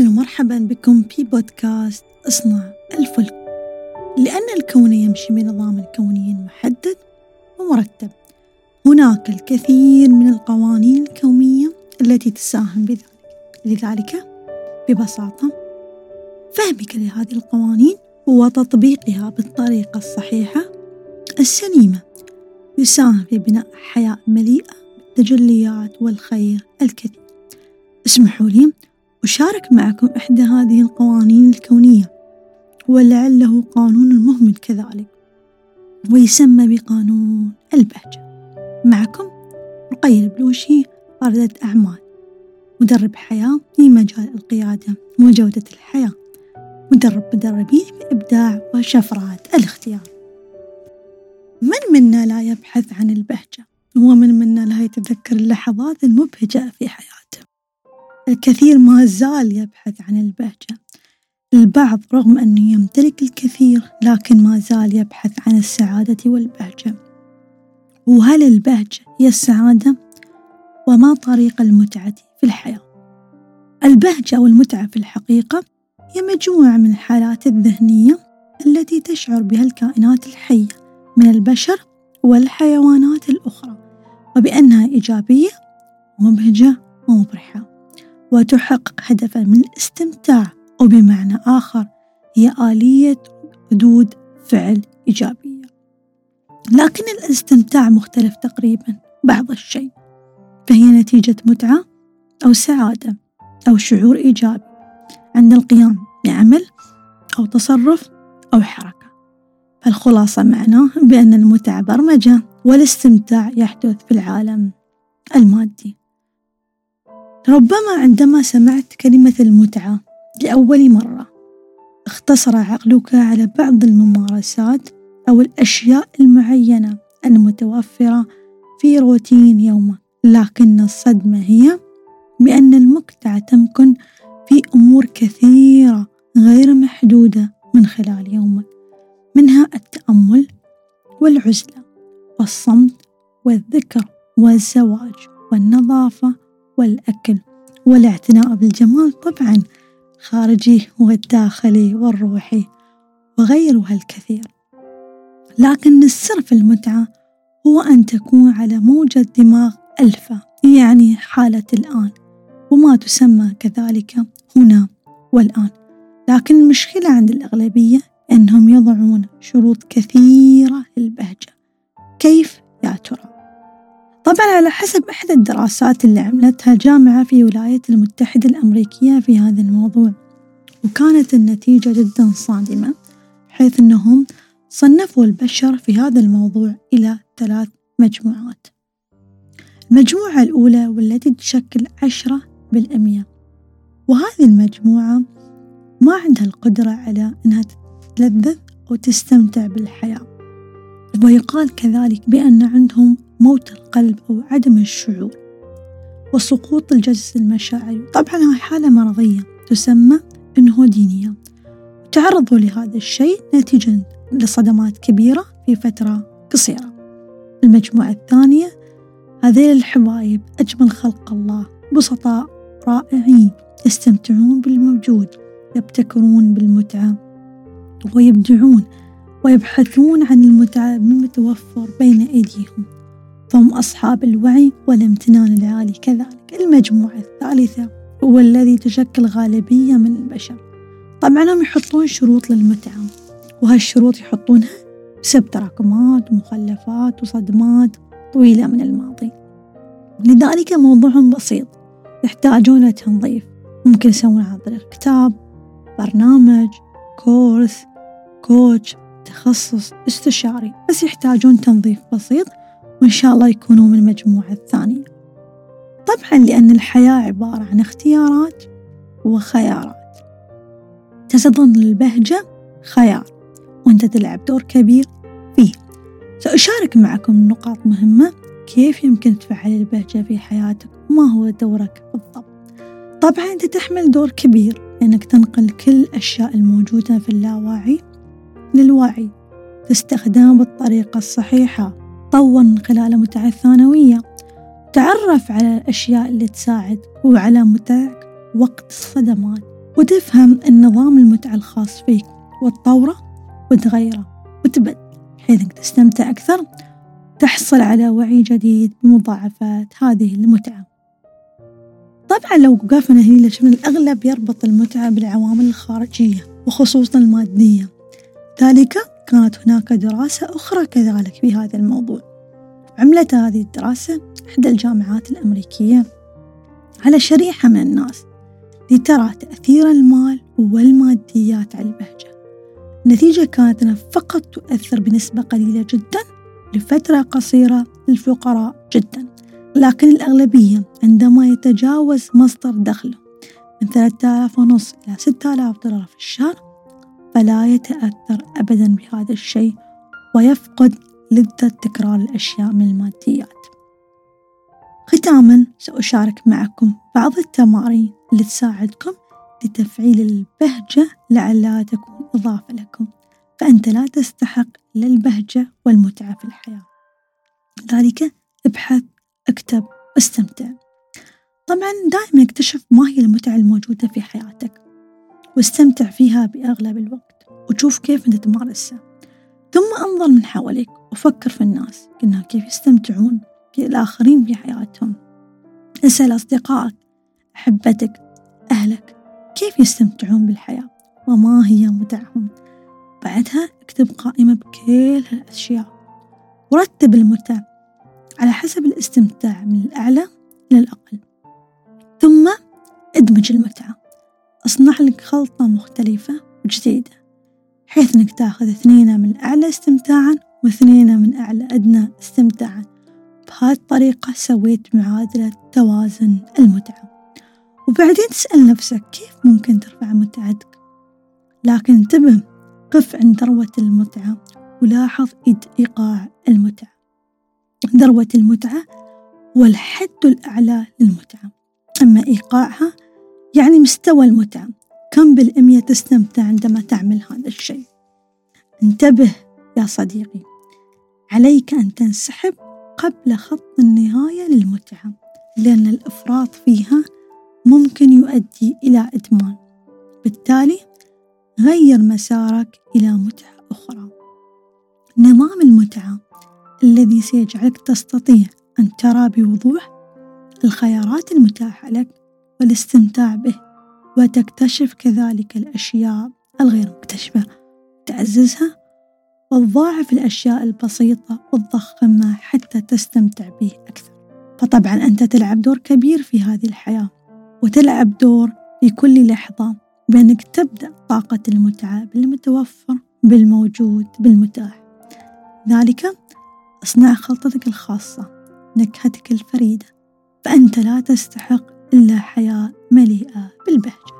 أهلا ومرحبا بكم في بودكاست إصنع الفلك. لأن الكون يمشي بنظام كوني محدد ومرتب. هناك الكثير من القوانين الكونية التي تساهم بذلك. لذلك ببساطة فهمك لهذه القوانين وتطبيقها بالطريقة الصحيحة السليمة. يساهم في بناء حياة مليئة بالتجليات والخير الكثير. اسمحوا لي أشارك معكم إحدى هذه القوانين الكونية ولعله قانون مهمل كذلك ويسمى بقانون البهجة. معكم رقية البلوشي وردة أعمال. مدرب حياة في مجال القيادة وجودة الحياة. مدرب مدربين في إبداع وشفرات الاختيار. من منا لا يبحث عن البهجة؟ ومن منا لا يتذكر اللحظات المبهجة في حياته؟ الكثير ما زال يبحث عن البهجة البعض رغم أنه يمتلك الكثير لكن ما زال يبحث عن السعادة والبهجة وهل البهجة هي السعادة؟ وما طريق المتعة في الحياة؟ البهجة والمتعة في الحقيقة هي مجموعة من الحالات الذهنية التي تشعر بها الكائنات الحية من البشر والحيوانات الأخرى وبأنها إيجابية مبهجة ومفرحة وتحقق هدفا من الاستمتاع. أو بمعنى آخر هي آلية ردود فعل إيجابية. لكن الاستمتاع مختلف تقريبا بعض الشيء. فهي نتيجة متعة أو سعادة أو شعور إيجابي عند القيام بعمل أو تصرف أو حركة. فالخلاصة معناه بأن المتعة برمجة والاستمتاع يحدث في العالم المادي. ربما عندما سمعت كلمة المتعة لأول مرة اختصر عقلك على بعض الممارسات أو الأشياء المعينة المتوفرة في روتين يومك. لكن الصدمة هي بأن المتعة تمكن في أمور كثيرة غير محدودة من خلال يومك منها التأمل والعزلة والصمت والذكر والزواج والنظافة والأكل والاعتناء بالجمال طبعا خارجي والداخلي والروحي وغيرها الكثير لكن السر في المتعة هو أن تكون على موجة دماغ ألفا يعني حالة الآن وما تسمى كذلك هنا والآن لكن المشكلة عند الأغلبية أنهم يضعون شروط كثيرة للبهجة كيف؟ طبعا على حسب إحدى الدراسات اللي عملتها جامعة في الولايات المتحدة الأمريكية في هذا الموضوع وكانت النتيجة جدا صادمة حيث أنهم صنفوا البشر في هذا الموضوع إلى ثلاث مجموعات. المجموعة الأولى والتي تشكل عشرة بالمئة. وهذه المجموعة ما عندها القدرة على أنها تتلذذ أو تستمتع بالحياة. ويقال كذلك بأن عندهم موت القلب أو عدم الشعور وسقوط الجسد المشاعري طبعا هاي حالة مرضية تسمى انهودينيا تعرضوا لهذا الشيء نتيجة لصدمات كبيرة في فترة قصيرة. المجموعة الثانية هذيل الحبايب أجمل خلق الله بسطاء رائعين يستمتعون بالموجود يبتكرون بالمتعة ويبدعون ويبحثون عن المتعة المتوفر بين أيديهم. فهم أصحاب الوعي والامتنان العالي كذلك المجموعة الثالثة هو الذي تشكل غالبية من البشر. طبعا هم يحطون شروط للمتعة وهالشروط يحطونها بسبب تراكمات ومخلفات وصدمات طويلة من الماضي. لذلك موضوعهم بسيط يحتاجون تنظيف ممكن يسوون عن طريق كتاب برنامج كورس كوتش تخصص استشاري. بس يحتاجون تنظيف بسيط وإن شاء الله يكونوا من المجموعة الثانية. طبعا لأن الحياة عبارة عن اختيارات وخيارات. تظن البهجة خيار وأنت تلعب دور كبير فيه. سأشارك معكم نقاط مهمة كيف يمكن تفعل البهجة في حياتك وما هو دورك بالضبط. طبعا أنت تحمل دور كبير لأنك تنقل كل الأشياء الموجودة في اللاواعي للوعي. تستخدمها بالطريقة الصحيحة طور من خلال المتعة الثانوية تعرف على الأشياء اللي تساعد وعلى متعك وقت الصدمات وتفهم النظام المتعة الخاص فيك وتطوره وتغيره وتبدل بحيث انك تستمتع أكثر تحصل على وعي جديد بمضاعفات هذه المتعة. طبعا لو وقفنا هنا شفنا الأغلب يربط المتعة بالعوامل الخارجية وخصوصا المادية. ذلك كانت هناك دراسة أخرى كذلك في هذا الموضوع. عملت هذه الدراسة إحدى الجامعات الأمريكية على شريحة من الناس لترى تأثير المال والماديات على البهجة. النتيجة كانت أنها فقط تؤثر بنسبة قليلة جدا لفترة قصيرة للفقراء جدا. لكن الأغلبية عندما يتجاوز مصدر دخله من ثلاثة آلاف ونص إلى ستة آلاف دولار في الشهر فلا يتأثر أبدا بهذا الشيء ويفقد لذة تكرار الأشياء من الماديات. ختاما سأشارك معكم بعض التمارين اللي تساعدكم لتفعيل البهجة لعلها تكون إضافة لكم فأنت لا تستحق إلا البهجة والمتعة في الحياة. لذلك ابحث اكتب استمتع. طبعا دائما اكتشف ما هي المتعة الموجودة في حياتك. واستمتع فيها بأغلب الوقت وشوف كيف أنت تمارسها. ثم أنظر من حواليك وفكر في الناس إنها كيف يستمتعون في الآخرين في حياتهم. اسأل أصدقائك أحبتك أهلك كيف يستمتعون بالحياة وما هي متعهم. بعدها اكتب قائمة بكل هالأشياء ورتب المتع على حسب الاستمتاع من الأعلى إلى الأقل. ثم ادمج المتعة. أصنع لك خلطة مختلفة وجديدة بحيث إنك تأخذ اثنين من أعلى استمتاعا واثنين من أعلى أدنى استمتاعا. بهذه الطريقة سويت معادلة توازن المتعة. وبعدين تسأل نفسك كيف ممكن ترفع متعتك؟ لكن انتبه قف عند ذروة المتعة ولاحظ إيقاع المتعة. ذروة المتعة هو الحد الأعلى للمتعة أما إيقاعها يعني مستوى المتعة. كم بالمية تستمتع عندما تعمل هذا الشيء؟ انتبه يا صديقي. عليك أن تنسحب قبل خط النهاية للمتعة لأن الإفراط فيها ممكن يؤدي إلى إدمان. بالتالي غير مسارك إلى متعة أخرى. نظام المتعة الذي سيجعلك تستطيع أن ترى بوضوح الخيارات المتاحة لك والاستمتاع به وتكتشف كذلك الأشياء الغير مكتشفة. تعززها؟ وتضاعف الأشياء البسيطة وتضخمها حتى تستمتع به أكثر. فطبعا أنت تلعب دور كبير في هذه الحياة وتلعب دور في كل لحظة بأنك تبدأ طاقة المتعة بالمتوفر بالموجود بالمتاح. ذلك اصنع خلطتك الخاصة نكهتك الفريدة. فأنت لا تستحق إلا حياة مليئة بالبهجة.